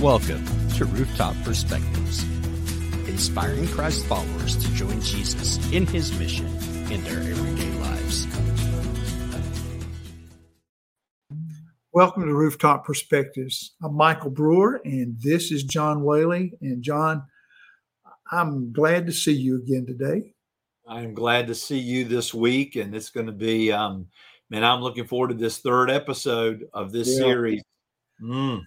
Welcome to Rooftop Perspectives, inspiring Christ followers to join Jesus in his mission in their everyday lives. Welcome to Rooftop Perspectives. I'm Michael Brewer, and this is John Whaley. And John, I'm glad to see you again today. I'm glad to see you this week, and it's going to be, um, man, I'm looking forward to this third episode of this yeah. series Mm.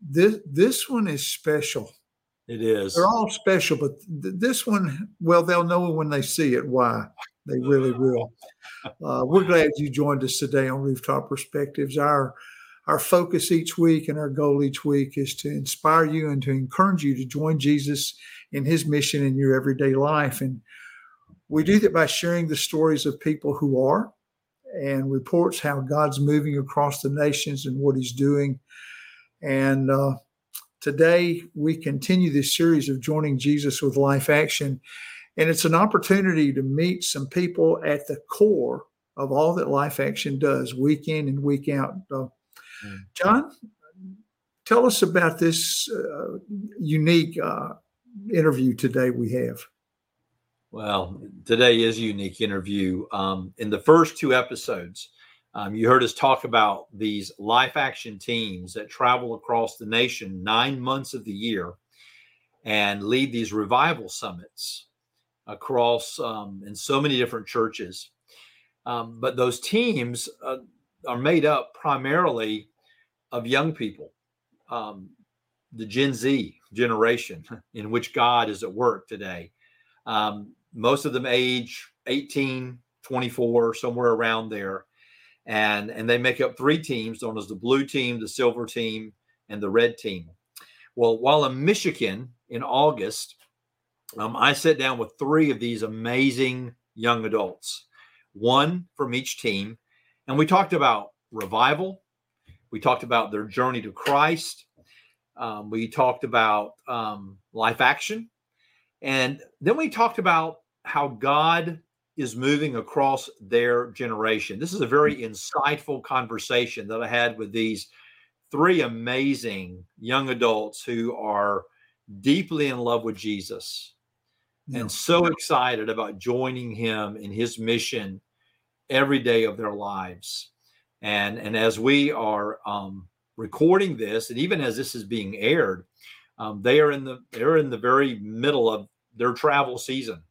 This this one is special. It is. They're all special, but th- this one, well, they'll know when they see it why. They really will. Uh, we're glad you joined us today on Rooftop Perspectives. Our our focus each week and our goal each week is to inspire you and to encourage you to join Jesus in His mission in your everyday life. And we do that by sharing the stories of people who are and reports how God's moving across the nations and what He's doing and uh, today we continue this series of joining Jesus with Life Action. And it's an opportunity to meet some people at the core of all that Life Action does week in and week out. Uh, mm. John, tell us about this uh, unique uh, interview today we have. Well, today is a unique interview. Um, in the first two episodes, um, you heard us talk about these life action teams that travel across the nation nine months of the year and lead these revival summits across um, in so many different churches. Um, but those teams uh, are made up primarily of young people, um, the Gen Z generation in which God is at work today. Um, most of them age 18, 24, somewhere around there and and they make up three teams known as the blue team the silver team and the red team. Well while in michigan in august um, i sat down with three of these amazing young adults one from each team and we talked about revival. We talked about their journey to christ. Um, we talked about um, life action. And then we talked about how god is moving across their generation. This is a very insightful conversation that I had with these three amazing young adults who are deeply in love with Jesus yeah. and so excited about joining him in his mission every day of their lives. And, and as we are um, recording this, and even as this is being aired, um, they are in the they're in the very middle of their travel season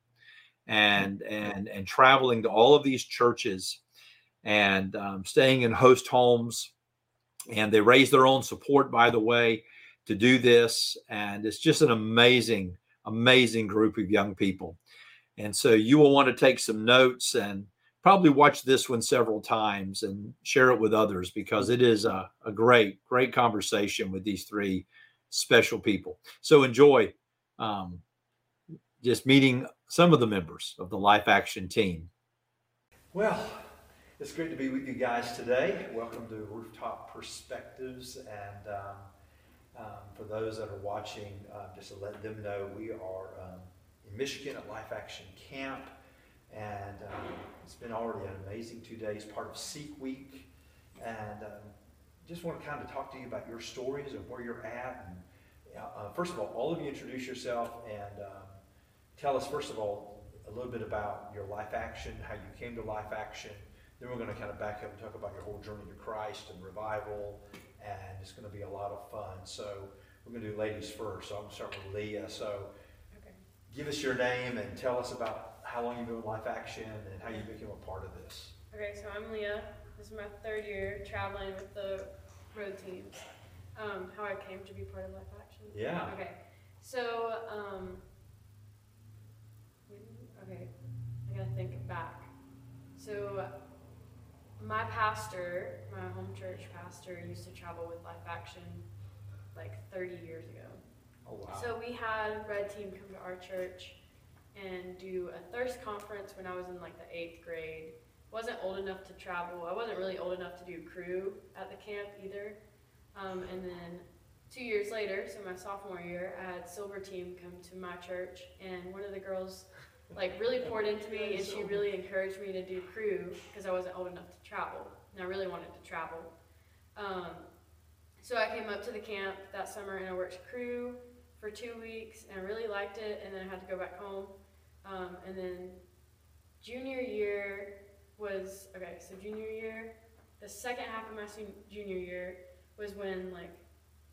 and and and traveling to all of these churches and um, staying in host homes. And they raise their own support by the way to do this. And it's just an amazing amazing group of young people. And so you will want to take some notes and probably watch this one several times and share it with others because it is a, a great great conversation with these three special people. So enjoy um, just meeting some of the members of the Life Action team. Well, it's great to be with you guys today. Welcome to Rooftop Perspectives. And um, um, for those that are watching, uh, just to let them know, we are um, in Michigan at Life Action Camp. And um, it's been already an amazing two days, part of Seek Week. And um, just want to kind of talk to you about your stories and where you're at. And uh, first of all, all of you introduce yourself and tell us, first of all, a little bit about your life action, how you came to life action. Then we're going to kind of back up and talk about your whole journey to Christ and revival, and it's going to be a lot of fun. So we're going to do ladies first. So I'm going to start with Leah. So okay. give us your name and tell us about how long you've been with Life Action and how you became a part of this. Okay, so I'm Leah. This is my third year traveling with the road teams. Um, how I came to be part of Life Action. Yeah. Okay. So um, Okay, I gotta think back. So, my pastor, my home church pastor, used to travel with Life Action like 30 years ago. Oh, wow. So, we had Red Team come to our church and do a thirst conference when I was in like the eighth grade. Wasn't old enough to travel. I wasn't really old enough to do crew at the camp either. Um, and then two years later, so my sophomore year, I had Silver Team come to my church, and one of the girls like really poured into me and she really encouraged me to do crew because I wasn't old enough to travel and I really wanted to travel. Um, So I came up to the camp that summer and I worked crew for two weeks and I really liked it. And then I had to go back home. Um, and then junior year was okay. So junior year, the second half of my junior year was when like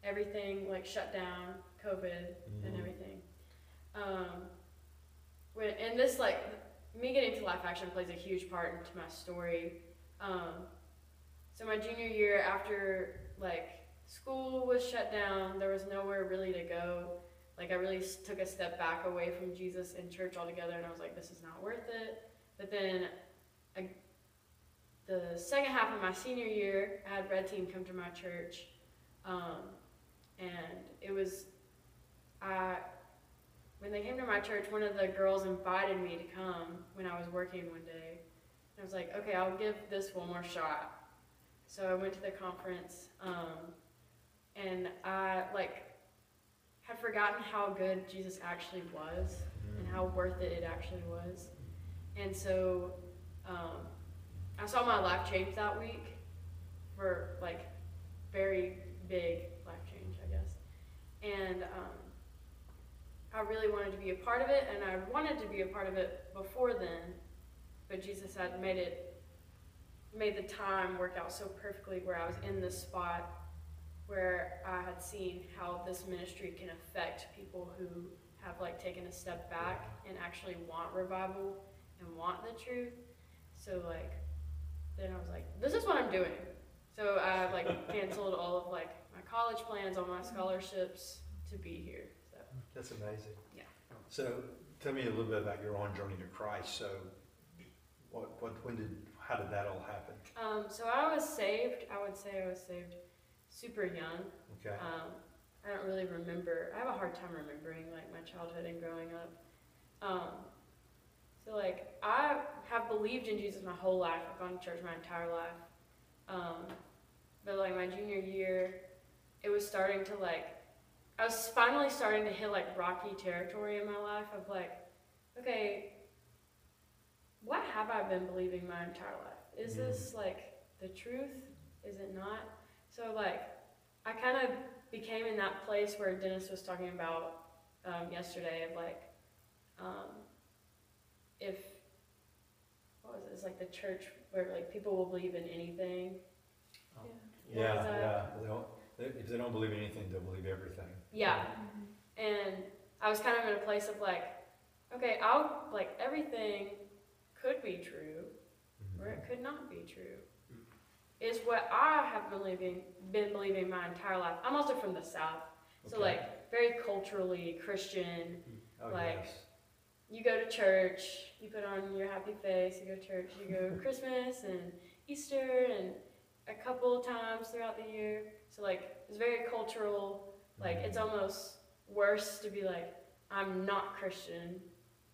everything like shut down, COVID and Mhm. everything. Um, when and this like me getting to Life Action plays a huge part into my story. Um, so my junior year, after like school was shut down, there was nowhere really to go. Like I really took a step back away from Jesus and church altogether, and I was like, this is not worth it. But then, I, the second half of my senior year, I had Red Team come to my church, um, and it was, I when they came to my church, one of the girls invited me to come when I was working one day. And I was like, okay, I'll give this one more shot. So I went to the conference, um, and I like had forgotten how good Jesus actually was and how worth it it actually was. And so um, I saw my life change that week for like very big life change, I guess. And um, I really wanted to be a part of it, and I wanted to be a part of it before then, but Jesus had made it, made the time work out so perfectly where I was in this spot where I had seen how this ministry can affect people who have like taken a step back and actually want revival and want the truth. So like, then I was like, this is what I'm doing. So I like canceled all of like my college plans, all my scholarships to be here. That's amazing. Yeah. So tell me a little bit about your own journey to Christ. So what, what, when did, how did that all happen? Um, so I was saved. I would say I was saved super young. Okay. Um, I don't really remember. I have a hard time remembering like my childhood and growing up. Um, so like I have believed in Jesus my whole life. I've gone to church my entire life. Um, but like my junior year, it was starting to like I was finally starting to hit like rocky territory in my life of like, okay, what have I been believing my entire life? Is this like the truth? Is it not? So like I kind of became in that place where Dennis was talking about um, yesterday of like, um, if what was it? It's like the church where like people will believe in anything. Oh. Yeah. Yeah, What was that? yeah. They if they don't believe anything, they'll believe everything. Yeah. And I was kind of in a place of like, okay, I'll like everything could be true or it mm-hmm. could not be true. Is what I have been believing been believing my entire life. I'm also from the South. So Okay. like very culturally Christian. Oh, like, yes. You go to church, you put on your happy face, you go to church, you go Christmas and Easter and a couple times throughout the year. So like it's very cultural. Like it's almost worse to be like, I'm not Christian,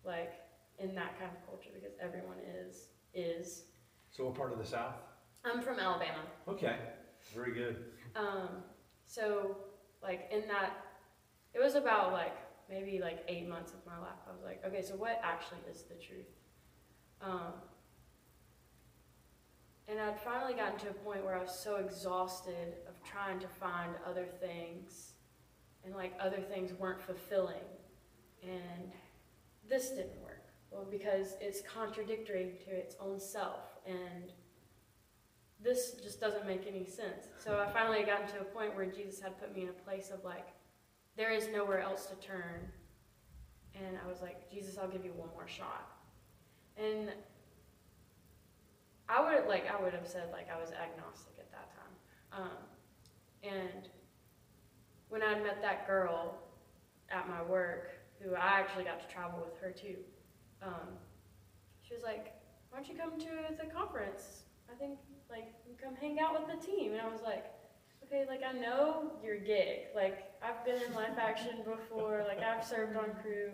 like in that kind of culture because everyone is is. So what part of the South? I'm from Alabama. Okay, very good. Um, so like in that, it was about like maybe like eight months of my life. I was like, okay, so what actually is the truth? Um, and I'd finally gotten to a point where I was so exhausted of trying to find other things, and like other things weren't fulfilling, and this didn't work. Well, because it's contradictory to its own self, and this just doesn't make any sense. So I finally got to a point where Jesus had put me in a place of like, there is nowhere else to turn. And I was like, Jesus, I'll give you one more shot. And I would like I would have said like I was agnostic at that time. Um, and when I met that girl at my work, who I actually got to travel with her too, um, she was like, "Why don't you come to the conference? I think like come hang out with the team." And I was like, "Okay, like I know your gig. Like I've been in Life Action before. Like I've served on crew."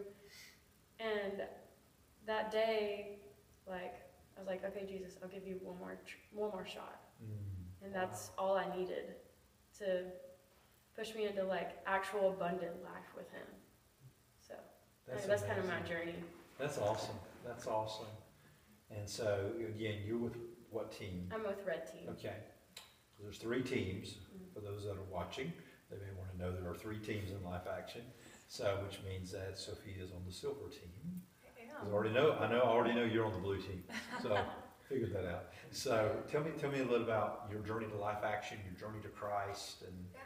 And that day, like I was like, "Okay, Jesus, I'll give you one more tr- one more shot." Mm. And that's all I needed to push me into like actual abundant life with Him. So that's, that's kind of my journey. That's awesome. That's awesome. And so again, you're with what team? I'm with Red Team. Okay. There's three teams. For those that are watching, they may want to know there are three teams in Life Action. So, which means that Sophia is on the silver team. I already know. I know. I already know you're on the blue team. So figured that out. So tell me, tell me a little about your journey to Life Action, your journey to Christ, and Yeah,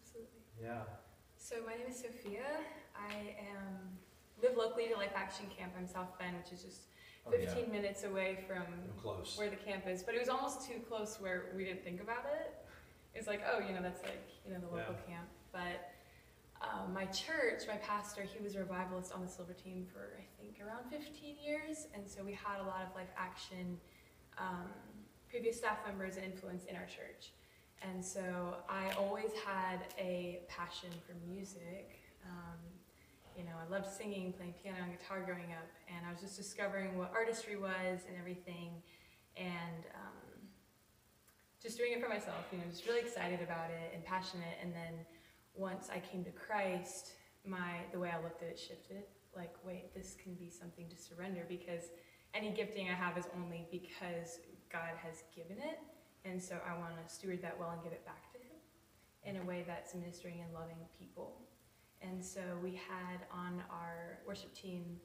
absolutely. yeah. So my name is Sophia. I am live locally to Life Action Camp. I'm South Bend, which is just Oh, yeah. 15 minutes away from close. where the camp is. But it was almost too close where we didn't think about it. It's like, oh, you know, that's like you know the local camp. But um, my church, my pastor, he was a revivalist on the silver team for I think around 15 years, and so we had a lot of Life Action um, previous staff members and influence in our church. And so I always had a passion for music. Um, you know, I loved singing, playing piano and guitar growing up, and I was just discovering what artistry was and everything, and um, just doing it for myself. You know, just really excited about it and passionate. And then once I came to Christ, my the way I looked at it shifted. Like, wait, this can be something to surrender because any gifting I have is only because God has given it, and so I want to steward that well and give it back to Him in a way that's ministering and loving people. And so we had on our worship team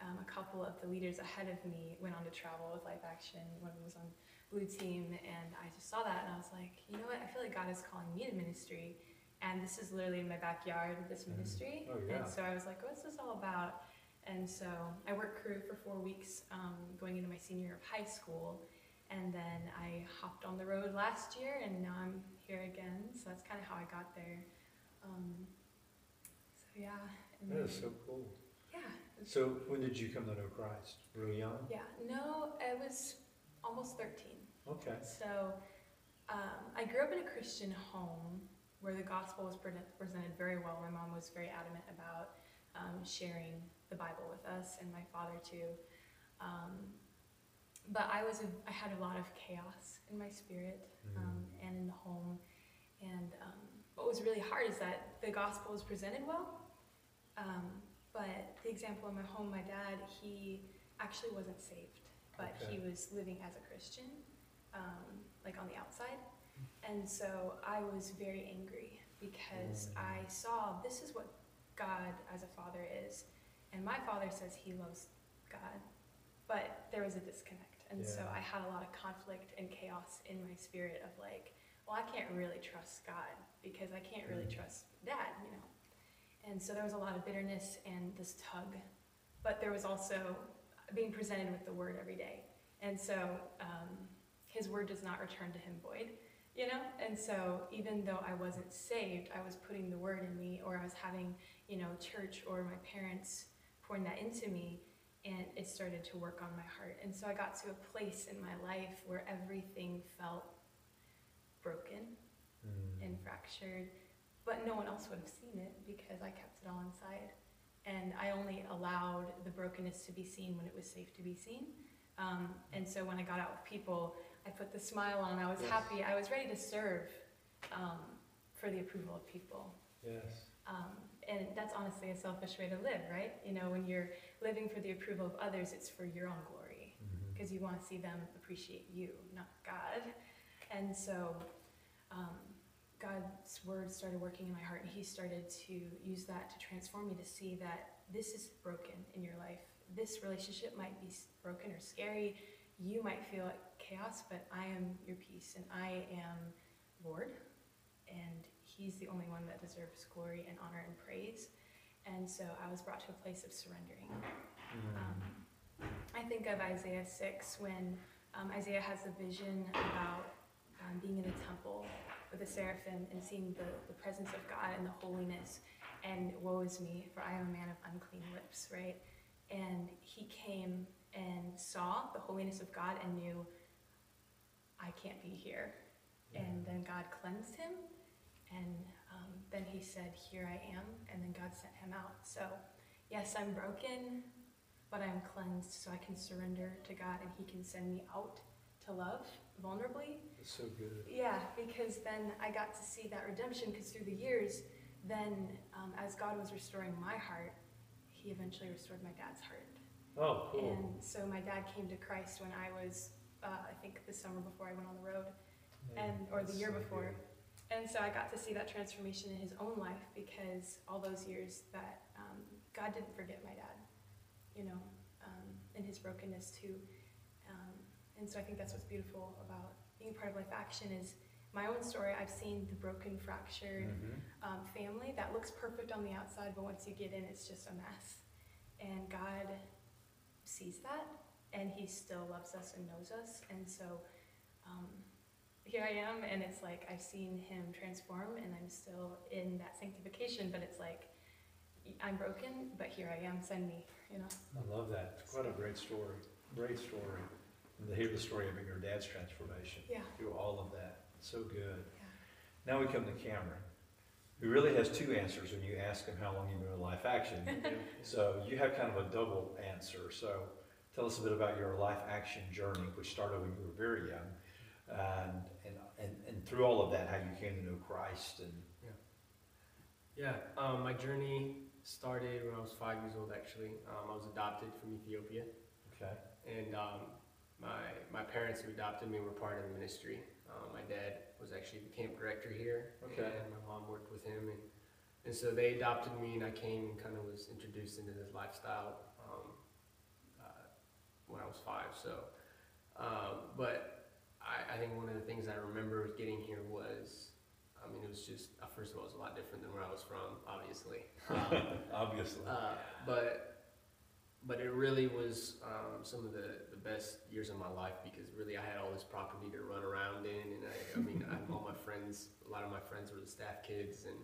um, a couple of the leaders ahead of me went on to travel with Life Action. One of them was on Blue Team, and I just saw that and I was like, you know what? I feel like God is calling me to ministry, and this is literally in my backyard, this Mhm. ministry. Oh, yeah. And so I was like, what's this all about? And so I worked crew for four weeks um, going into my senior year of high school. And then I hopped on the road last year and now I'm here again. So that's kind of how I got there. Um, so yeah. That is then- so cool. yeah. So when did you come to know Christ? Really young? Yeah. No, I was almost 13. Okay. So um, I grew up in a Christian home where the gospel was presented very well. My mom was very adamant about um, sharing the Bible with us, and my father too. Um, but I was a, I had a lot of chaos in my spirit um, and in the home. And um, what was really hard is that the gospel was presented well, um, but the example in my home, my dad, he actually wasn't saved, but he was living as a Christian, um, like on the outside. And so I was very angry because Mm. I saw this is what God as a father is. And my father says he loves God, but there was a disconnect. And so I had a lot of conflict and chaos in my spirit of like, well, I can't really trust God because I can't really Mm. trust dad, you know. And so there was a lot of bitterness and this tug. But there was also being presented with the word every day. And so um, his word does not return to him void, you know? And so even though I wasn't saved, I was putting the word in me, or I was having, you know, church or my parents pouring that into me, and it started to work on my heart. And so I got to a place in my life where everything felt broken Mm. and fractured, but no one else would have seen it because I kept it all inside. And I only allowed the brokenness to be seen when it was safe to be seen. Um, and so when I got out with people, I put the smile on. I was Yes. happy. I was ready to serve um, for the approval of people. Yes. Um, and that's honestly a selfish way to live, right? You know, when you're living for the approval of others, it's for your own glory because you want to see them appreciate you, not God. And so um, God's word started working in my heart, and He started to use that to transform me to see that this is broken in your life. This relationship might be broken or scary. You might feel like chaos, but I am your peace, and I am Lord, and He's the only one that deserves glory and honor and praise. And so I was brought to a place of surrendering. Mm. Um, I think of Isaiah 6 when um, Isaiah has a vision about um, being in the temple with the seraphim and seeing the, the presence of God and the holiness. And woe is me, for I am a man of unclean lips, right? And he came and saw the holiness of God and knew, I can't be here. And then God cleansed him. And um, then he said, Here I am. And then God sent him out. So, yes, I'm broken, but I'm cleansed so I can surrender to God and He can send me out to love vulnerably. It's so good. Yeah, because then I got to see that redemption because through the years, then um, as God was restoring my heart, He eventually restored my dad's heart. Oh, cool. And so my dad came to Christ when I was, uh, I think the summer before I went on the road. and or the year so before. good. And so I got to see that transformation in his own life because all those years that um, God didn't forget my dad, you know, um, in his brokenness too. Um, and so I think that's what's beautiful about being part of Life Action is my own story. I've seen the broken, fractured Mhm. um, family that looks perfect on the outside, but once you get in, it's just a mess. And God sees that, and He still loves us and knows us. And so um, here I am, and it's like I've seen Him transform, and I'm still in that sanctification, but it's like I'm broken, but here I am, send me, you know? I love that. It's quite a great story. Great story. And to hear the story of your dad's transformation Yeah. through all of that. So good. Yeah. Now we come to Cameron, who really has two answers when you ask him how long you've been in Life Action. so you have kind of a double answer. So tell us a bit about your Life Action journey, which started when you were very young, and and and, and through all of that, how you came to know Christ and Yeah, um, my journey started when I was five years old. Actually, um, I was adopted from Ethiopia, okay. and um, my my parents who adopted me were part of the ministry. Um, my dad was actually the camp director here, Okay. and my mom worked with him, and and so they adopted me, and I came and kind of was introduced into this lifestyle um, uh, when I was five. So, um, but I, I think one of the things I remember getting here was. I mean, it was just, uh, first of all, it was a lot different than where I was from, obviously. Um, Obviously. uh, but but it really was um, some of the, the best years of my life because really I had all this property to run around in, and I, I mean, I, all my friends, a lot of my friends were the staff kids and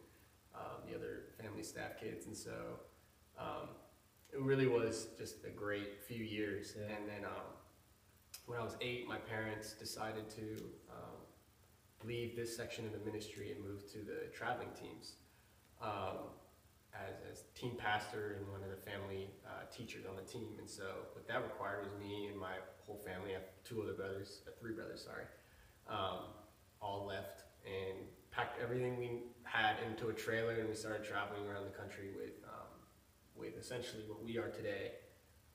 um, the other family staff kids, and so um, it really was just a great few years. Yeah. And then um, when I was eight, my parents decided to um, leave this section of the ministry and move to the traveling teams. Um, as, as team pastor and one of the family uh, teachers on the team. And so what that required was me and my whole family, I have two other brothers, uh, three brothers, sorry, um, all left and packed everything we had into a trailer and we started traveling around the country with, um, with essentially what we are today.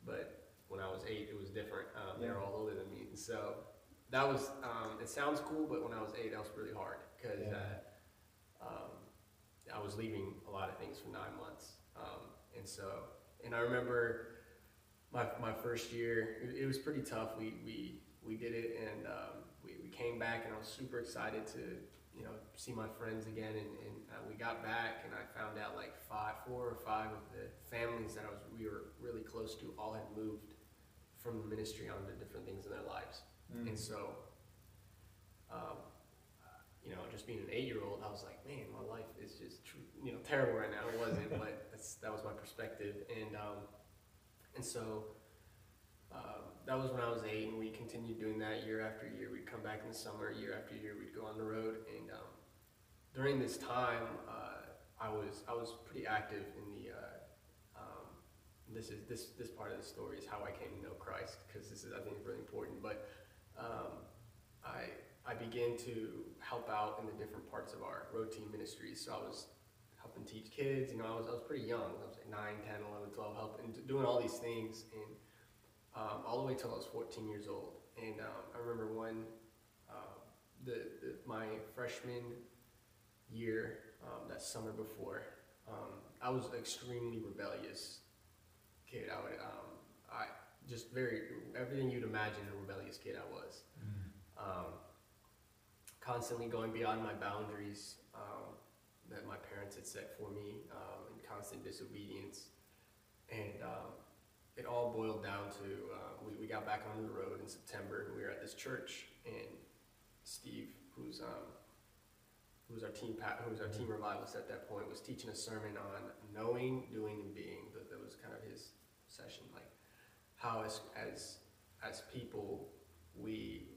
But when I was eight, it was different. Um, They're all older than me. And so that was, um, it sounds cool, but when I was eight, that was really hard because Yeah. uh, um, I was leaving a lot of things for nine months. Um, and so, and I remember my, my first year, it, it was pretty tough. We, we, we did it and um, we, we came back and I was super excited to, you know, see my friends again. And, and uh, we got back and I found out like five, four or five of the families that I was, we were really close to all had moved from the ministry on to different things in their lives. Mm. And so, um, you know, just being an eight-year-old, I was like, man, my life is just, you know, terrible right now. It wasn't, but that's, that was my perspective. And um, and so um, that was when I was eight, and we continued doing that year after year. We'd come back in the summer, year after year, we'd go on the road. And um, during this time, uh, I was I was pretty active in the. Uh, um, this is this this part of the story is how I came to know Christ because this is I think really important. But um, I I began to help out in the different parts of our road team ministries. So I was helping teach kids. You know, I was, I was pretty young. I was like 9, 10, 11, 12, helping, doing all these things. And um, all the way till I was 14 years old. And um, I remember one, uh, the, the, my freshman year, um, that summer before, um, I was an extremely rebellious kid. I would, um, I just very, everything you'd imagine a rebellious kid I was um, constantly going beyond my boundaries um, that my parents had set for me um, in constant disobedience. And um, it all boiled down to uh, we, we got back on the road in September and we were at this church and Steve, who's um, who was our team pa- who was our team revivalist at that point, was teaching a sermon on knowing, doing, and being. That, that was kind of his session, like how as as as people we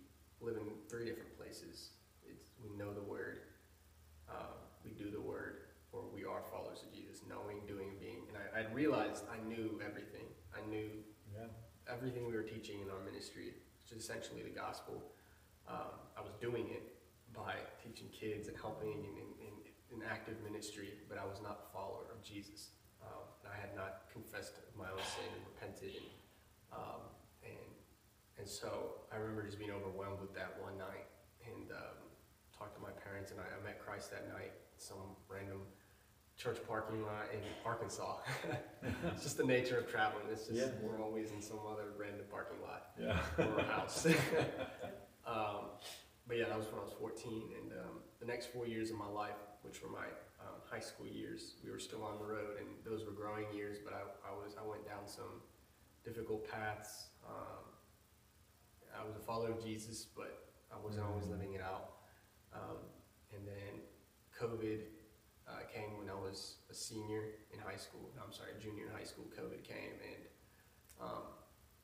live in three different places. It's, we know the word, uh, we do the word, or we are followers of Jesus, knowing, doing, and being. And I, I realized I knew everything. Knew Yeah. everything we were teaching in our ministry, which is essentially the gospel. Um, I was doing it by teaching kids and helping in, in, in, in active ministry, but I was not a follower of Jesus. Um, and I had not confessed my own sin and repented. And, um, and, and so I remember just being overwhelmed with that one night. And um, talked to my parents, and I, I met Christ that night. Some random church parking lot in Arkansas. it's just the nature of traveling. It's just Yeah. we're always in some other random parking lot Yeah. or a house. um, but yeah, that was when I was 14, and um, the next four years of my life, which were my um, high school years, we were still on the road, and those were growing years. But I, I was I went down some difficult paths. Um, I was a follower of Jesus, but I wasn't always living it out. Um, and then COVID came when I was a senior in high school. I'm sorry, junior in high school. COVID came, and um,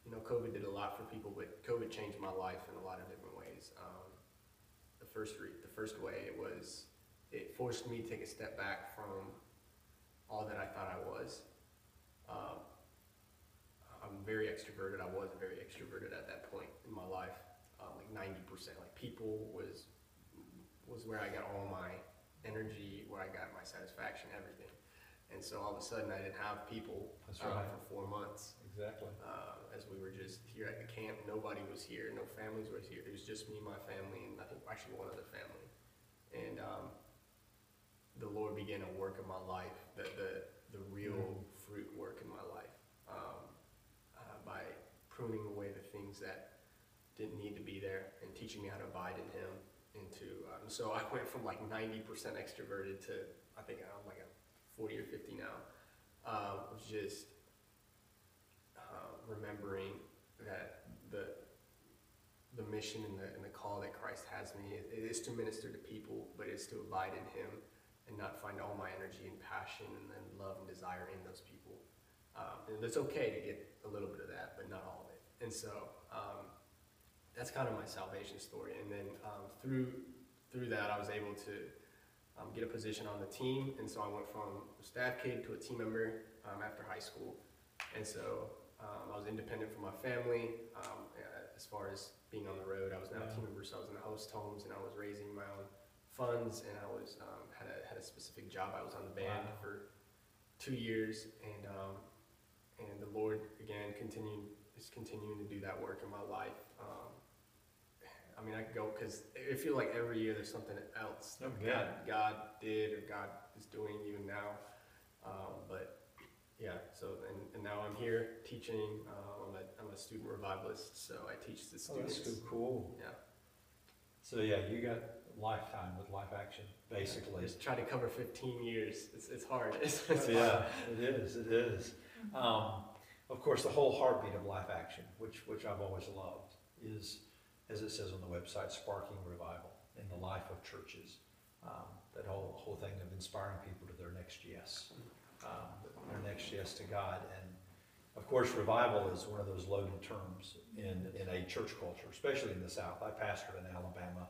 you know, COVID did a lot for people, but COVID changed my life in a lot of different ways. Um, the first re- the first way it was it forced me to take a step back from all that I thought I was. Um, I'm very extroverted. I was very extroverted at that point in my life, um, like ninety percent. Like people was was where I got all my energy, where I got my satisfaction, everything. And so all of a sudden, I didn't have people uh, right. for four months Exactly. uh, as we were just here at the camp. Nobody was here. No families were here. It was just me, my family, and I think actually one other family. And um, the Lord began a work in my life, the the, the real fruit work in my life, um, uh, by pruning away the things that didn't need to be there and teaching me how to abide in so I went from like ninety percent extroverted to I think I'm like a forty or fifty now. Was just uh, remembering that the the mission and the, and the call that Christ has me it is to minister to people, but it's to abide in Him and not find all my energy and passion and love and desire in those people. Um, and it's okay to get a little bit of that, but not all of it. And so um, that's kind of my salvation story. And then um, through through that, I was able to um, get a position on the team, and so I went from a staff kid to a team member um, after high school. And so um, I was independent from my family um, as far as being on the road. I was now a team member, so I was in the host homes, and I was raising my own funds, and I was um, had a had a specific job. I was on the band Wow. for two years, and um, and the Lord again continued is continuing to do that work in my life. I mean, I could go because I feel like every year there's something else Oh, God, yeah. God did or God is doing even now. Um, but yeah, so and, and now I'm here teaching. Uh, I'm, a, I'm a student revivalist, so I teach the Oh, that's students. so cool. Yeah, So yeah, you got lifetime with Life Action, basically. just try to cover 15 years. It's, it's hard. It's, it's yeah, hard. it is. It is. Um, of course, the whole heartbeat of Life Action, which which I've always loved, is as it says on the website, sparking revival in the life of churches. Um, that whole whole thing of inspiring people to their next yes, um, their next yes to God, and of course, revival is one of those loaded terms in in a church culture, especially in the South. I pastored in Alabama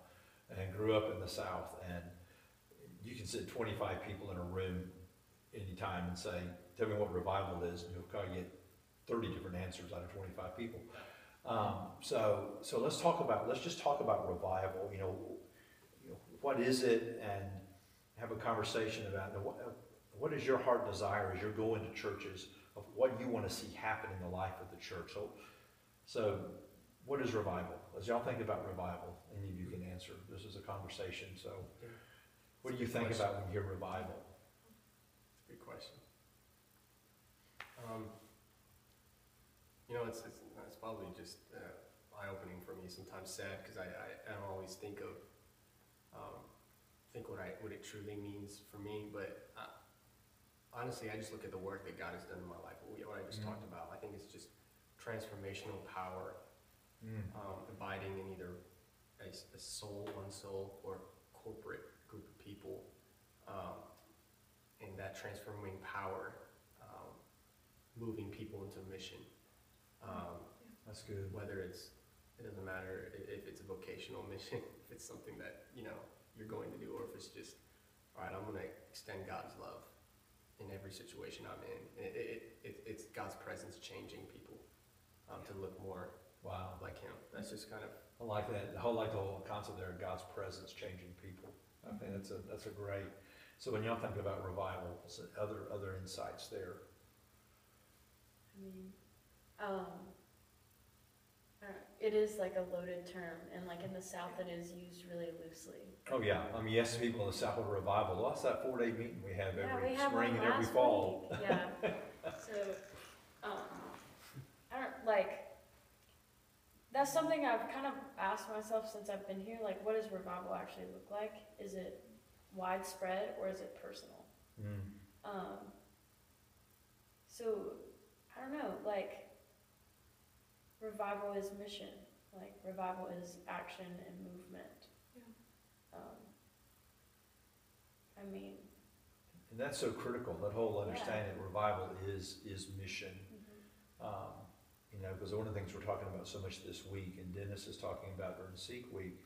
and grew up in the South, and you can sit 25 people in a room anytime and say, tell me what revival is, and you'll probably get 30 different answers out of 25 people. Um, so, so let's talk about, let's just talk about revival, you know, you know, what is it and have a conversation about you know, what, what is your heart desire as you're going to churches of what you want to see happen in the life of the church. So, so what is revival? As y'all think about revival, any of you can answer. This is a conversation. So what do you think about when you hear revival? It's a good question. Um, you know, it's, it's probably just uh, eye-opening for me. Sometimes sad because I, I, I don't always think of um, think what I what it truly means for me. But uh, honestly, I just look at the work that God has done in my life. What, I just Mhm. talked about. I think it's just transformational power um, abiding in either a soul, one soul, or corporate group of people, um, and that transforming power, um, moving people into mission. Um, That's good. whether it's, it doesn't matter i- if it's a vocational mission, if it's something that you know you're going to do, or if it's just, all right, I'm going to extend God's love in every situation I'm in. It, it, it, it's God's presence changing people um, to look more Wow. like Him. That's just kind of I like that. I like the whole concept there of God's presence changing people. I think that's a that's a great. So when y'all think about revival, so other other insights there. I mean, um, I don't know, it is like a loaded term, and like in the South, it is used really loosely. Oh, yeah. I mean, ask people in the Southwood Revival, what's that four day meeting we have Yeah, every we had spring one and every last fall? week. Yeah. So, um, I don't like. That's something I've kind of asked myself since I've been here. Like, what does revival actually look like? Is it widespread or is it personal? Mm. Um, so I don't know, like revival is mission, like revival is action and movement. Yeah. Um, I mean, And that's so critical, that whole Yeah. understanding that revival is, is mission. mhm. Um, you know, because one of the things we're talking about so much this week, and Dennis is talking about during Seek Week,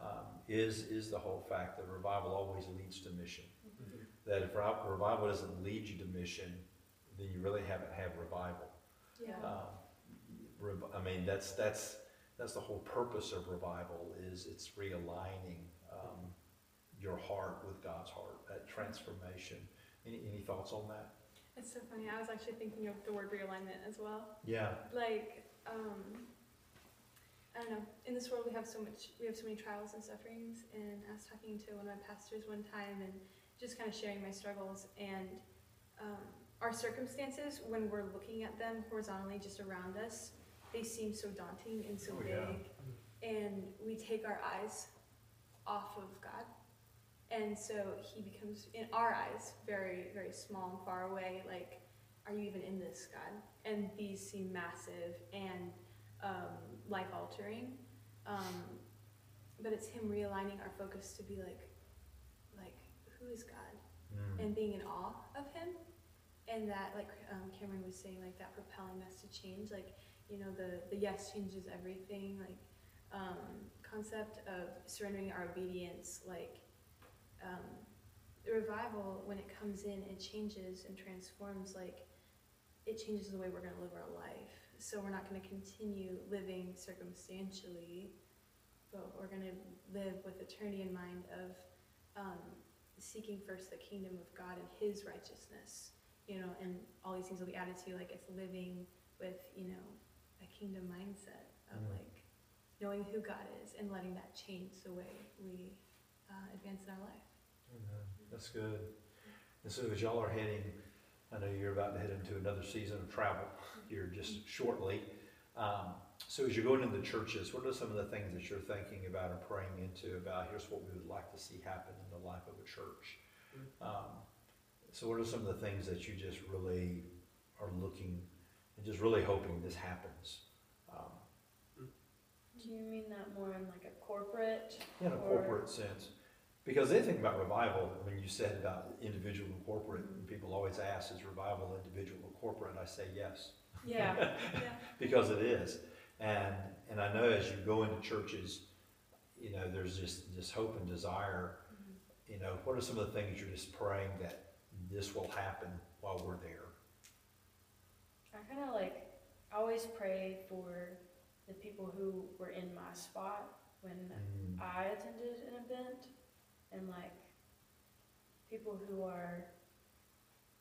um, is is the whole fact that revival always leads to mission. Mhm. That if revival doesn't lead you to mission, then you really haven't had revival. Yeah. Um, rev- I mean, that's that's that's the whole purpose of revival is it's realigning um, your heart with God's heart, that transformation. Any, any thoughts on that? It's so funny. I was actually thinking of the word realignment as well. Yeah. Like, um, I don't know. In this world, we have so much. We have so many trials and sufferings. And I was talking to one of my pastors one time, and just kind of sharing my struggles and um, our circumstances. When we're looking at them horizontally, just around us, they seem so daunting and so Oh, big. yeah. And we take our eyes off of God. And so he becomes, in our eyes, very, very small and far away. Like, are you even in this, God? And these seem massive and um, life altering. Um, but it's him realigning our focus to be like, like, who is God? Mm. And being in awe of him. And that, like um, Cameron was saying, like that propelling us to change. Like, you know, the, the yes changes everything. Like, um, concept of surrendering our obedience, like um, the revival, when it comes in, it changes and transforms. Like it changes the way we're going to live our life. So we're not going to continue living circumstantially, but we're going to live with eternity in mind of um, seeking first the kingdom of God and His righteousness. You know, and all these things will be added to. you. Like it's living with you know kingdom mindset of Mhm. like knowing who God is and letting that change the way we uh, advance in our life. Amen. That's good. And so as y'all are heading, I know you're about to head into another season of travel here just shortly. Um, so as you're going into churches, what are some of the things that you're thinking about and praying into about here's what we would like to see happen in the life of a church? Um, so what are some of the things that you just really are looking and just really hoping this happens? Um, do you mean that more in like a corporate? in a or- corporate sense. Because anything about revival, when you said about individual and corporate, and people always ask, is revival individual or corporate? I say yes, Yeah. Yeah. because it is. And and I know as you go into churches, you know, there's just this hope and desire. You know, what are some of the things you're just praying that this will happen while we're there? I kind of like I always pray for the people who were in my spot when Mm. I attended an event, and like people who are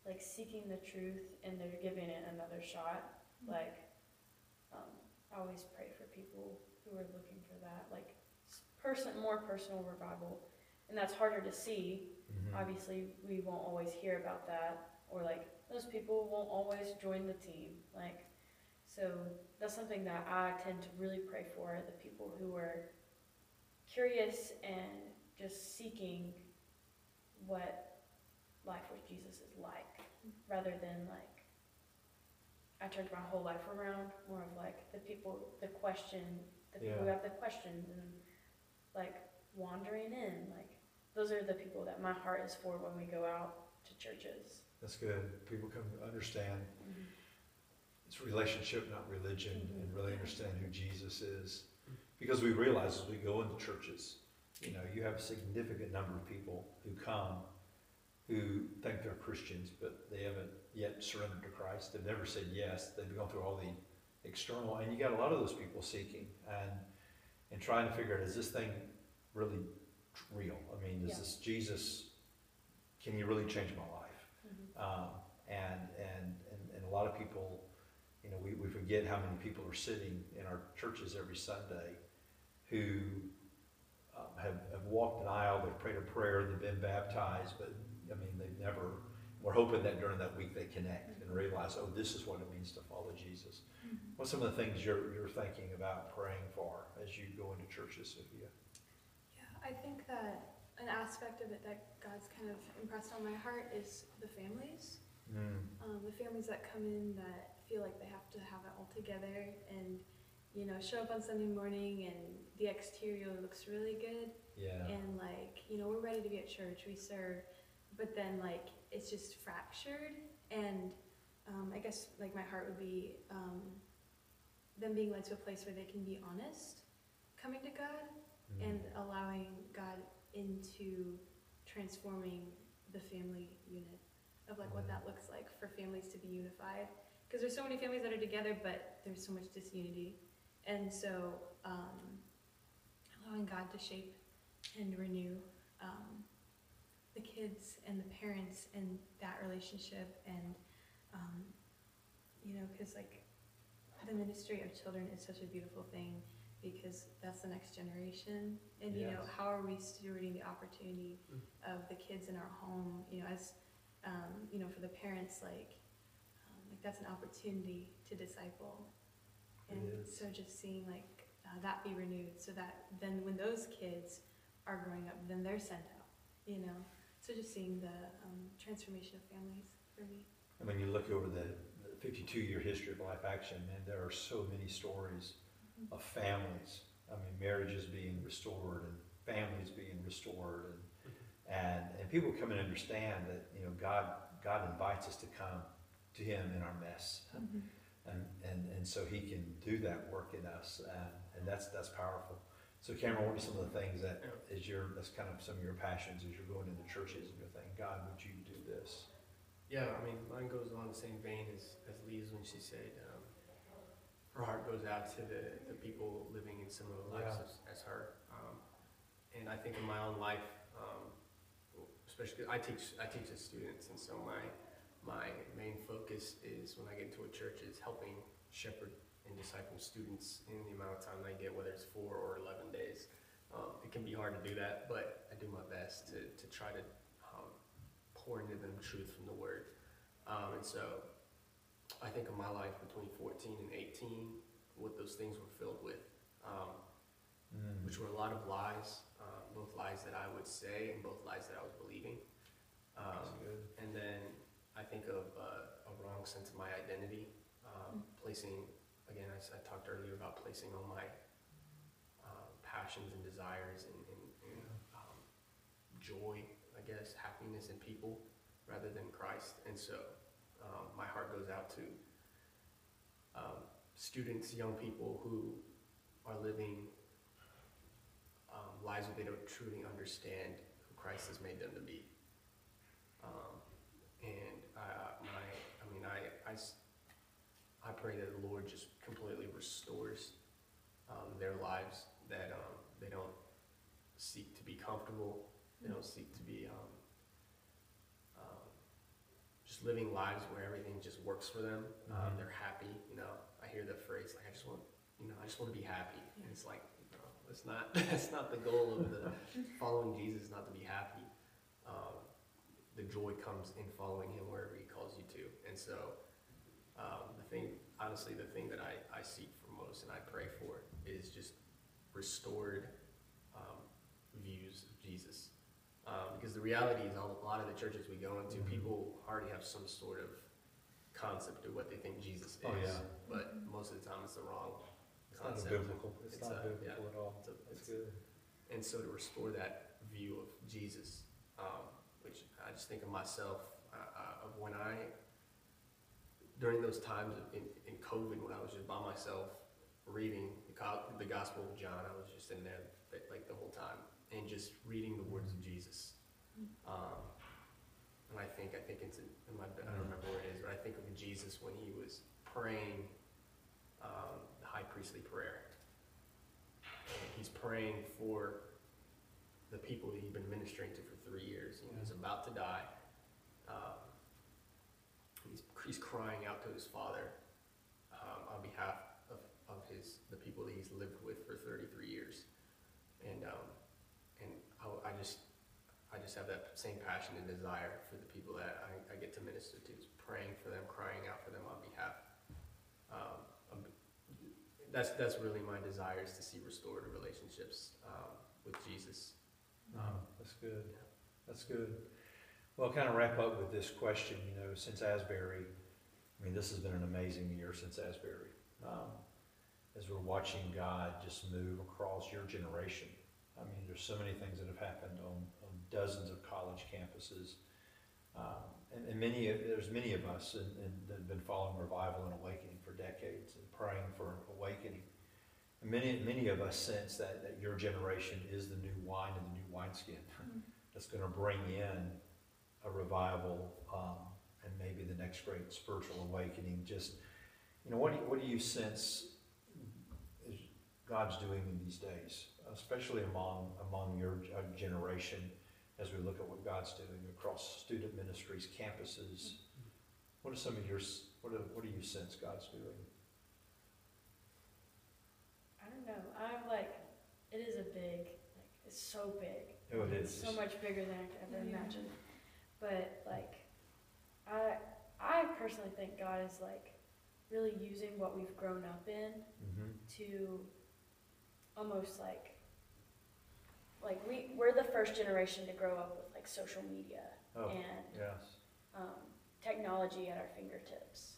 like seeking the truth and they're giving it another shot. Like, um, I always pray for people who are looking for that, like person more personal revival, and that's harder to see. Mhm. Obviously, we won't always hear about that, or like those people won't always join the team. Like, so that's something that I tend to really pray for the people who are curious and just seeking what life with Jesus is like, rather than like I turned my whole life around. More of like the people, the question, the people who have the questions and like wandering in, like those are the people that my heart is for when we go out to churches. That's good. People come to understand mm-hmm. It's relationship, not religion, Mhm. and really understand who Jesus is. Because we realize as we go into churches, you know, you have a significant number of people who come who think they're Christians, but they haven't yet surrendered to Christ. They've never said yes. They've gone through all the external, and you got a lot of those people seeking and and trying to figure out is this thing really real? I mean, is Yeah. this Jesus? Can he really change my life? Mhm. Um, and, and, and, and a lot of people, you you we, we forget how many people are sitting in our churches every Sunday who um, have, have walked an aisle, they've prayed a prayer, they've been baptized, but I mean, they've never, we're hoping that during that week they connect and realize, oh, this is what it means to follow Jesus. What's some of the things you're, you're thinking about praying for as you go into churches, Sophia? Yeah, I think that an aspect of it that God's kind of impressed on my heart is the families. Um, the families that come in that feel like they have to have it all together and, you know, show up on Sunday morning and the exterior looks really good Yeah. and like, you know, we're ready to be at church, we serve, but then like it's just fractured and um, I guess like my heart would be um, them being led to a place where they can be honest, coming to God Mm. and allowing God into transforming the family unit of like what that looks like for families to be unified. Because there's so many families that are together but there's so much disunity. And so um, allowing god to shape and renew um, the kids and the parents and that relationship and um, you know because like the ministry of children is such a beautiful thing because that's the next generation. And you know how are we stewarding the opportunity of the kids in our home? You know as um, you know for the parents like um, like that's an opportunity to disciple and is. so just seeing like uh, that be renewed so that then when those kids are growing up then they're sent out you know so just seeing the um, transformation of families for me I mean, you look over the 52 year history of Life Action, man, there are so many stories of families. I mean, marriages being restored and families being restored, and and and people come and understand that you know God God invites us to come to Him in our mess, and and and so He can do that work in us, and and that's that's powerful. So Cameron, what are some of the things that is your that's kind of some of your passions as you're going into churches and you're thinking, God, would you do this? Yeah, I mean, mine goes along the same vein as, as Leah's when she said um, her heart goes out to the, the people living in similar lives Yeah. as, as her. Um, and I think in my own life, um, especially I teach I teach the students, and so my my main focus is when I get into a church is helping shepherd and disciple students in the amount of time I get, whether it's four or eleven days. Um, it can be hard to do that, but I do my best to, to try to um, pour into them truth from the Word. Um, and so I think of my life between 14 and 18, what those things were filled with, um, which were a lot of lies, both lies that I would say and both lies that I was believing. Um, and then I think of uh, a wrong sense of my identity, um, placing, again, i talked earlier about placing all my uh, passions and desires and, and, and um, joy, I guess, happiness in people rather than Christ. And so um, my heart goes out to um, students, young people who are living lives where they don't truly understand who Christ has made them to be. Um, and I, my, I mean, I, I s- I pray that the Lord just completely restores um, their lives, that um, they don't seek to be comfortable, they don't seek to be um, um, just living lives where everything just works for them. Um, Mhm. they're happy, you know. I hear the phrase like, "I just want, you know, I just want to be happy," and it's like, no, it's not. That's not the goal of the following Jesus. Not to be happy. Um, the joy comes in following Him wherever He calls you to, and so um, the thing, honestly, the thing that I, I seek for most and I pray for is just restored um, views of Jesus. Um, because the reality is, a lot of the churches we go into, Mhm. people already have some sort of concept of what they think Jesus is. Oh, yeah. But most of the time, it's the wrong It's not biblical. It's, It's not a- biblical yeah. at all. It's a- That's it's- good. And so to restore that view of Jesus, um, which I just think of myself, uh, uh, of when I, during those times in, in COVID, when I was just by myself reading the, the Gospel of John, I was just in there like- like the whole time and just reading the words of Jesus. Um, and I think, I think it's in, in my, I don't remember where it is, but I think of Jesus when he was praying um, the high priestly prayer. And he's praying for the people that he'd been ministering to for three years. You know, he's about to die. Um, he's, he's crying out to his father, um, on behalf of, of his the people that he's lived with for 33 years, and um, and I, I just I just have that same passion and desire for the people that I, I get to minister to, He's praying for them, crying out for them on behalf. Um, um, that's that's really my desire is to see restored relationships um, with Jesus. Um, that's good. That's good. Well, kind of wrap up with this question. You know, since Asbury, I mean, this has been an amazing year since Asbury. Um, as we're watching God just move across your generation. I mean, there's so many things that have happened on, on dozens of college campuses. Um, and, and, many, there's many of us in, in, that have been following revival and awakening for decades and praying for awakening. And many, many of us sense that, that your generation is the new wine and the new wineskin mm-hmm. that's going to bring in a revival um, and maybe the next great spiritual awakening. Just, you know, what do you, what do you sense God's doing in these days, especially among among your uh, generation, as we look at what God's doing across student ministries, campuses. What are some of your what do, what do you sense God's doing? I don't know. I'm like, it is a big, like it's so big. Oh, it is. It's so much bigger than I could ever yeah. imagine. But like, I I personally think God is like really using what we've grown up in mm-hmm. to almost like like we we're the first generation to grow up with like social media oh, and yes. um, technology at our fingertips.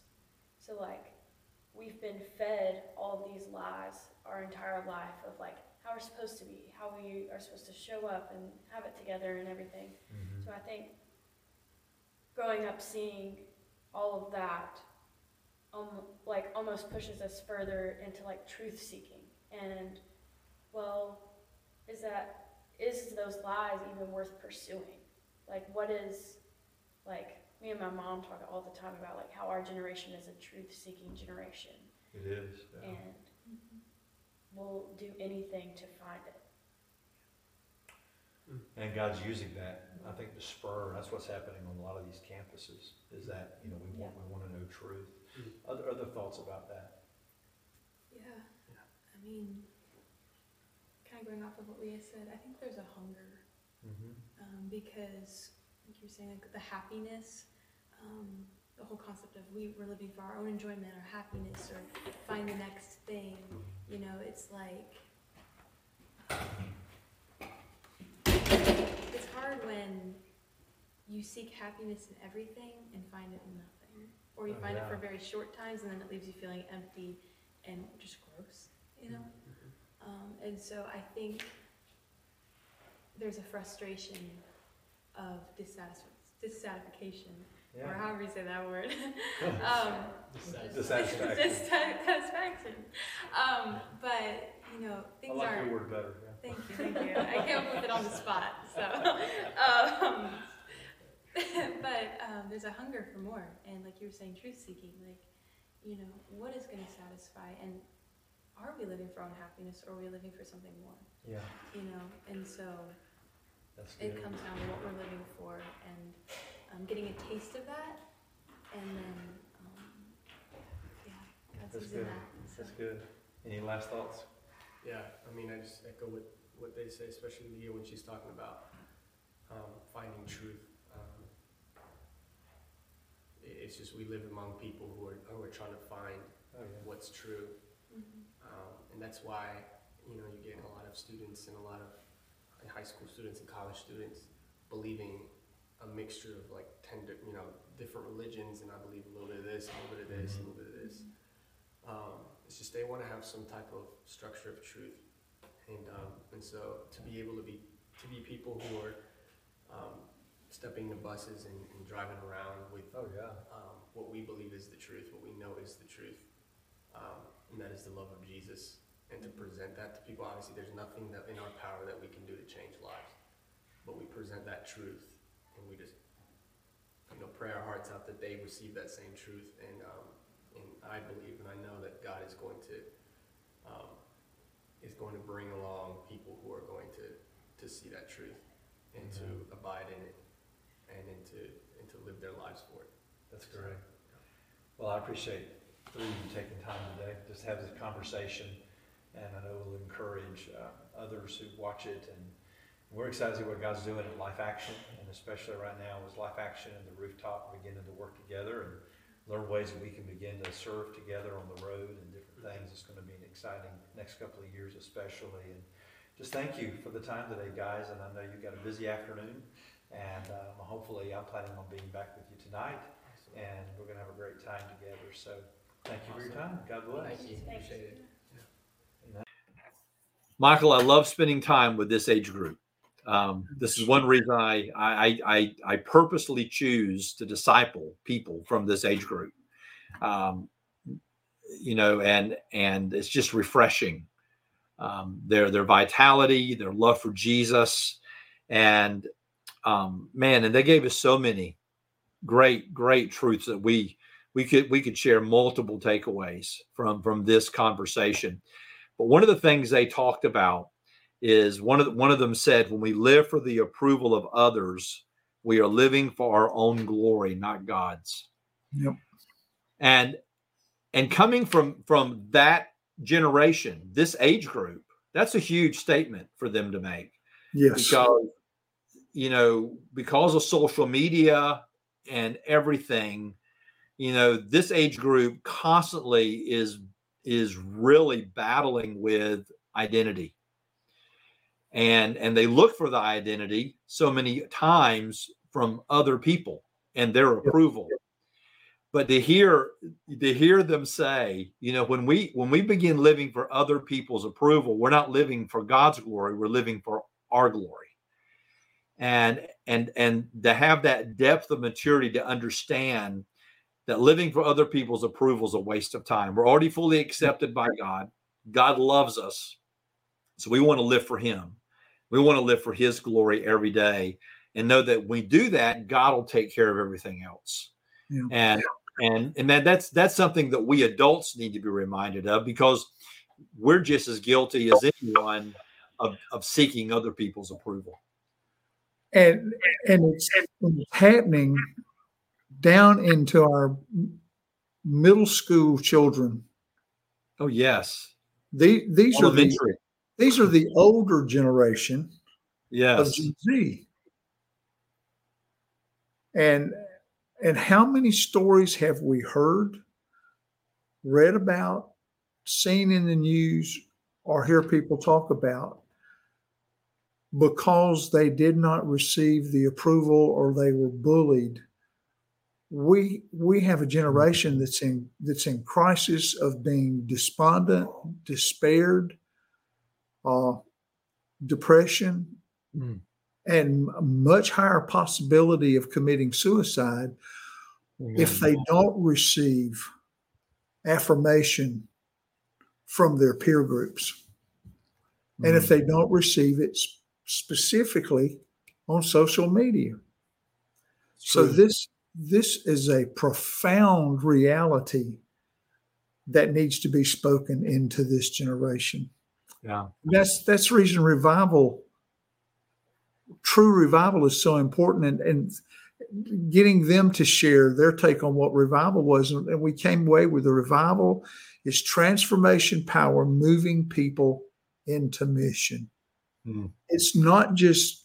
So like we've been fed all these lies our entire life of like how we're supposed to be, how we are supposed to show up and have it together and everything. Mm-hmm. So I think growing up seeing all of that um, like almost pushes us further into like truth seeking and well, is that is those lies even worth pursuing? Like, what is like me and my mom talk all the time about like how our generation is a truth-seeking generation. It is, yeah. and we'll do anything to find it. And God's using that, I think, to spur. That's what's happening on a lot of these campuses. Is that you know we want yeah. we want to know truth. Mm-hmm. Other other thoughts about that? Yeah, yeah. I mean, kind of going off of what Leah said, I think there's a hunger mm-hmm. um, because, like you're saying, like the happiness, um, the whole concept of we, we're living for our own enjoyment or happiness or find the next thing. You know, it's like it's hard when you seek happiness in everything and find it in nothing, or you oh, find yeah. it for very short times and then it leaves you feeling empty and just gross. You know. Mm-hmm. Um, and so I think there's a frustration of dissatisfaction, yeah. or however you say that word. um, dissatisfaction. dissatisfaction. Um, but you know, things I like are. your word better. Yeah. Thank you, thank you. I came up with it on the spot, so. Um, but um, there's a hunger for more, and like you were saying, truth seeking. Like, you know, what is going to satisfy? And are we living for our own happiness or are we living for something more? Yeah. You know, and so That's it comes down to what we're living for and um, getting a taste of that, and then um, yeah, God's That's using good. that. So. That's good. Any last thoughts? Yeah, I mean, I just echo what, what they say, especially Leah when she's talking about um, finding truth. Um, it's just we live among people who are who are trying to find oh, yeah. what's true, mm-hmm. Um, and that's why, you know, you get a lot of students and a lot of high school students and college students believing a mixture of like ten, you know, different religions, and I believe a little bit of this, a little bit of this, a little bit of this. Um, it's just they want to have some type of structure of truth, and um, and so to be able to be to be people who are um, stepping the buses and, and, driving around with oh yeah um, what we believe is the truth, what we know is the truth, um, and that is the love of Jesus. And to present that to people, obviously, there's nothing that in our power that we can do to change lives, but we present that truth, and we just, you know, pray our hearts out that they receive that same truth. And um, and I believe and I know that God is going to um, is going to bring along people who are going to to see that truth and mm-hmm. to abide in it and into and to live their lives for it. That's great. Well, I appreciate three of you taking time today just have this conversation. and I know it'll encourage uh, others who watch it. And we're excited to see what God's doing in Life Action, and especially right now as Life Action and the rooftop beginning to work together and learn ways that we can begin to serve together on the road and different things. It's going to be an exciting next couple of years, especially. And just thank you for the time today, guys. And I know you've got a busy afternoon, and um, hopefully, I'm planning on being back with you tonight, and we're going to have a great time together. So. Thank you for your time. God bless. Thank you. Appreciate it. Michael, I love spending time with this age group. Um, this is one reason I, I, I, I purposely choose to disciple people from this age group. Um, you know, and and it's just refreshing. Um, their their vitality, their love for Jesus, and um, man, and they gave us so many great great truths that we we could we could share multiple takeaways from from this conversation. But one of the things they talked about is one of the, one of them said, when we live for the approval of others, we are living for our own glory, not God's. Yep. And and coming from from that generation, this age group, that's a huge statement for them to make. Yes. Because you know, because of social media and everything, you know this age group constantly is is really battling with identity and and they look for the identity so many times from other people and their approval but to hear to hear them say you know when we when we begin living for other people's approval we're not living for god's glory we're living for our glory and and and to have that depth of maturity to understand that living for other people's approval is a waste of time. We're already fully accepted by God. God loves us. So we want to live for Him. We want to live for His glory every day and know that we do that, God will take care of everything else. Yeah. And and and that, that's that's something that we adults need to be reminded of because we're just as guilty as anyone of, of seeking other people's approval. And and it's happening down into our middle school children. Oh yes, the, these are the these are the older generation. Yes. of Gen Z. And and how many stories have we heard, read about, seen in the news, or hear people talk about because they did not receive the approval or they were bullied we we have a generation that's in that's in crisis of being despondent, despaired, uh, depression, mm. and much higher possibility of committing suicide mm. if they don't receive affirmation from their peer groups, mm. and if they don't receive it specifically on social media. So this this is a profound reality that needs to be spoken into this generation. Yeah. That's that's the reason revival, true revival is so important and, and getting them to share their take on what revival was. And we came away with the revival is transformation power moving people into mission. Mm. It's not just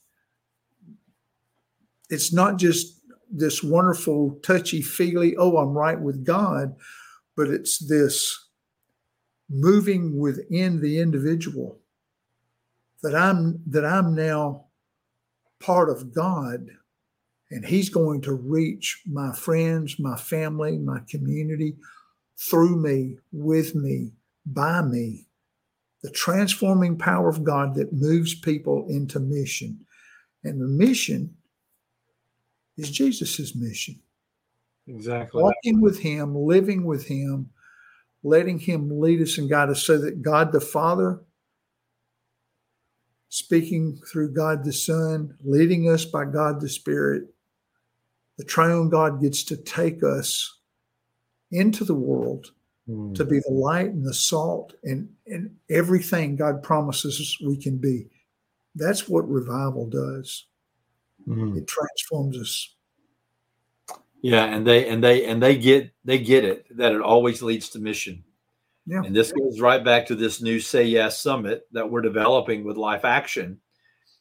it's not just this wonderful touchy feely oh i'm right with god but it's this moving within the individual that i'm that i'm now part of god and he's going to reach my friends my family my community through me with me by me the transforming power of god that moves people into mission and the mission is Jesus's mission. Exactly. Walking with him, living with him, letting him lead us and guide us so that God the Father, speaking through God the Son, leading us by God the Spirit, the triune God gets to take us into the world mm. to be the light and the salt and, and everything God promises us we can be. That's what revival does. Mm-hmm. It transforms us. Yeah, and they and they and they get they get it that it always leads to mission. Yeah. And this goes right back to this new Say Yes Summit that we're developing with Life Action.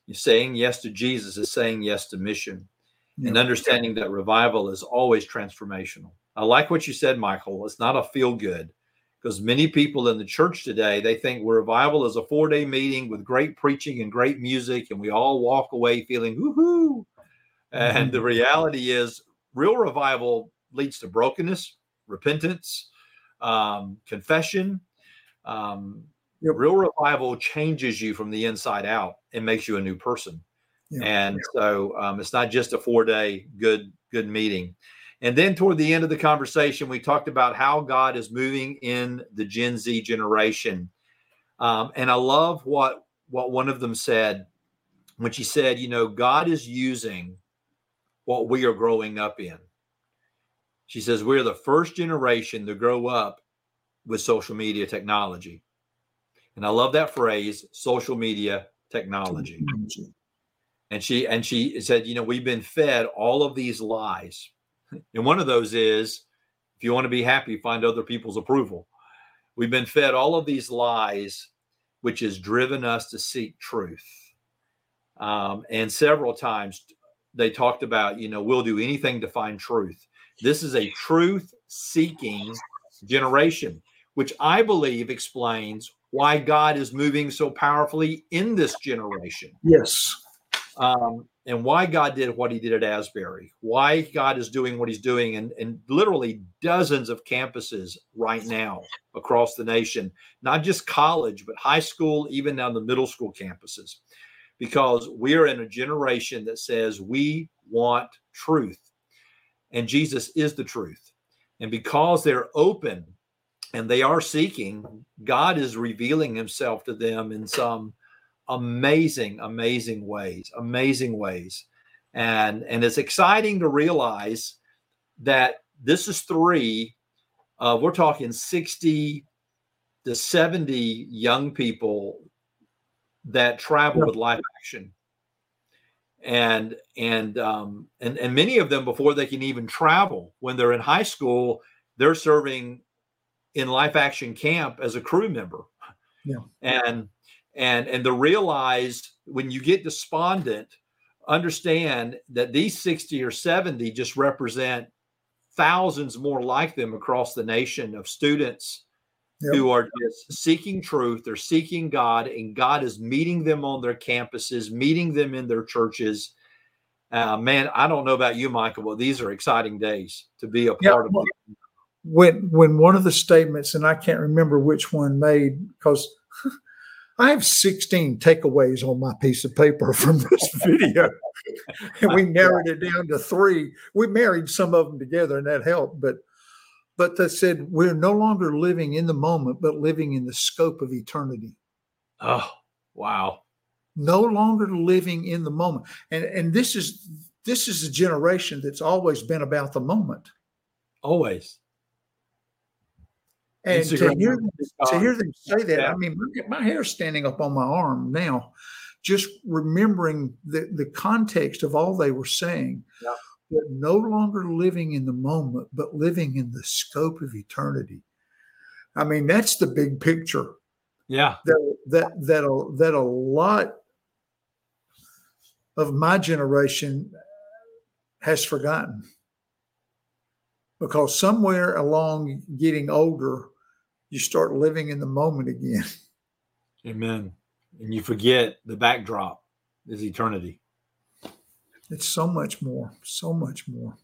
You're saying yes to Jesus is saying yes to mission Yeah. and understanding that revival is always transformational. I like what you said, Michael. It's not a feel good because many people in the church today they think revival is a four day meeting with great preaching and great music, and we all walk away feeling woohoo. And the mm-hmm. reality is, real revival leads to brokenness, repentance, um, confession. Um, Yep. Real revival changes you from the inside out and makes you a new person. Yeah. And so um, it's not just a four day good good meeting. And then toward the end of the conversation, we talked about how God is moving in the Gen Z generation. Um, and I love what what one of them said when she said, you know, God is using what we are growing up in. She says, we're the first generation to grow up with social media technology. And I love that phrase, social media technology. And she and she said, you know, we've been fed all of these lies. And one of those is if you want to be happy, find other people's approval. We've been fed all of these lies, which has driven us to seek truth. Um, and several times they talked about, you know, we'll do anything to find truth. This is a truth seeking generation, which I believe explains why God is moving so powerfully in this generation Yes. um, and why God did what he did at Asbury, why God is doing what he's doing in, in literally dozens of campuses right now across the nation, not just college, but high school, even down the middle school campuses, because we're in a generation that says we want truth. And Jesus is the truth. And because they're open and they are seeking, God is revealing himself to them in some amazing amazing ways amazing ways and and it's exciting to realize that this is three uh, we're talking 60 to 70 young people that travel with Life Action. And and um and and many of them before they can even travel when they're in high school they're serving in life action camp as a crew member. Yeah. and and and to realize when you get despondent understand that these 60 or 70 just represent thousands more like them across the nation of students Yep. who are just seeking truth they're seeking god and god is meeting them on their campuses meeting them in their churches uh, man i don't know about you michael but these are exciting days to be a Yeah, part of well, when when one of the statements, and I can't remember which one made, because I have 16 takeaways on my piece of paper from this video. and we narrowed it down to three. We married some of them together and that helped. But but that said, we're no longer living in the moment, but living in the scope of eternity. oh wow No longer living in the moment. And and this is this is a generation that's always been about the moment. always And to hear, is to hear them say that, Yeah. I mean, my, my hair's standing up on my arm now, just remembering the, the context of all they were saying. Yeah. But no longer living in the moment, but living in the scope of eternity. I mean, that's the big picture. Yeah. That that that a, that a lot of my generation has forgotten. Because somewhere along getting older you start living in the moment again. Amen. And you forget the backdrop is eternity it's so much more so much more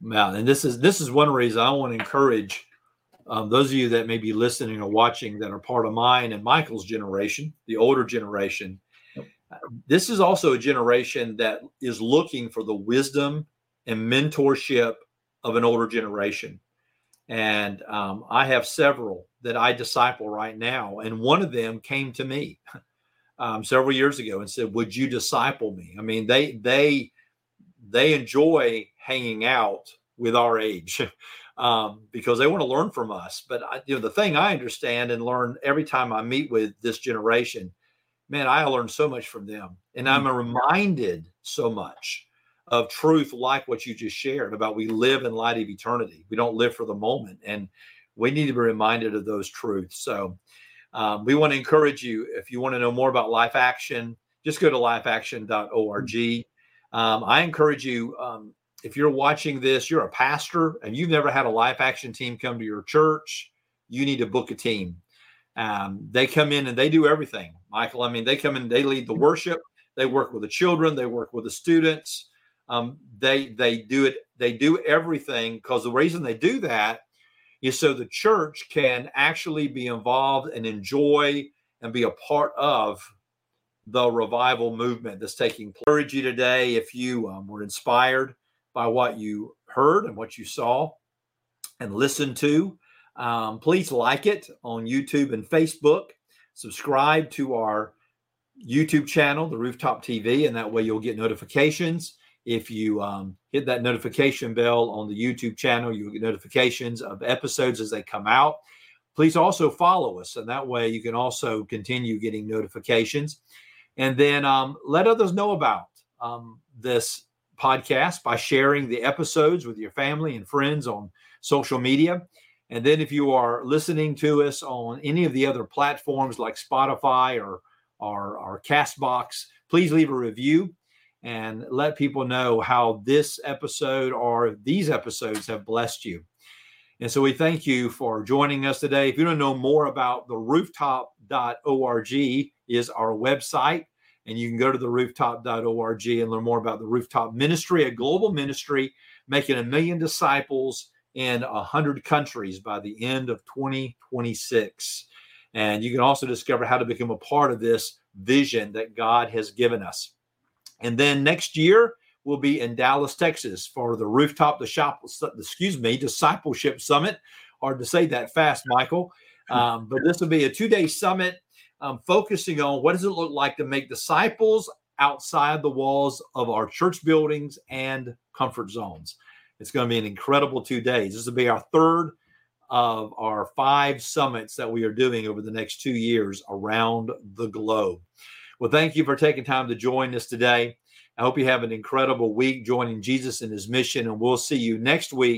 Yeah, and this is this is one reason I want to encourage um, those of you that may be listening or watching that are part of mine and Michael's generation, the older generation. Uh, This is also a generation that is looking for the wisdom and mentorship of an older generation. And um, I have several that I disciple right now, and one of them came to me um, several years ago and said, "Would you disciple me?" I mean, they they they enjoy hanging out with our age um, because they want to learn from us. But I, you know, the thing I understand and learn every time I meet with this generation, man, I learn so much from them, and I'm reminded so much of truth like what you just shared about we live in light of eternity. We don't live for the moment, and we need to be reminded of those truths. So um, we want to encourage you if you want to know more about Life Action, just go to lifeaction.org. Um, I encourage you um, if you're watching this, you're a pastor and you've never had a Life Action team come to your church, you need to book a team. Um, they come in and they do everything, Michael. I mean, they come in, they lead the worship, they work with the children, they work with the students. Um, they they do it, they do everything because the reason they do that is so the church can actually be involved and enjoy and be a part of the revival movement that's taking place. You today if you um, were inspired by what you heard and what you saw and listened to. Um, please like it on YouTube and Facebook. Subscribe to our YouTube channel, the Rooftop TV, and that way you'll get notifications. If you um, hit that notification bell on the YouTube channel, you'll get notifications of episodes as they come out. Please also follow us, and that way you can also continue getting notifications. And then um, let others know about um, this podcast by sharing the episodes with your family and friends on social media. And then if you are listening to us on any of the other platforms like Spotify or or, or Castbox, please leave a review and let people know how this episode or these episodes have blessed you. And so we thank you for joining us today. If you want to know more about the rooftop.org is our website and you can go to the rooftop.org and learn more about the rooftop ministry, a global ministry making a million disciples in a hundred countries by the end of 2026. And you can also discover how to become a part of this vision that God has given us. And then next year, we'll be in Dallas, Texas for the rooftop, the shop, excuse me, discipleship summit. Hard to say that fast, Michael. Um, but this will be a two day summit um, focusing on what does it look like to make disciples outside the walls of our church buildings and comfort zones. It's going to be an incredible two days. This will be our third of our five summits that we are doing over the next two years around the globe. Well, thank you for taking time to join us today. I hope you have an incredible week joining Jesus in his mission, and we'll see you next week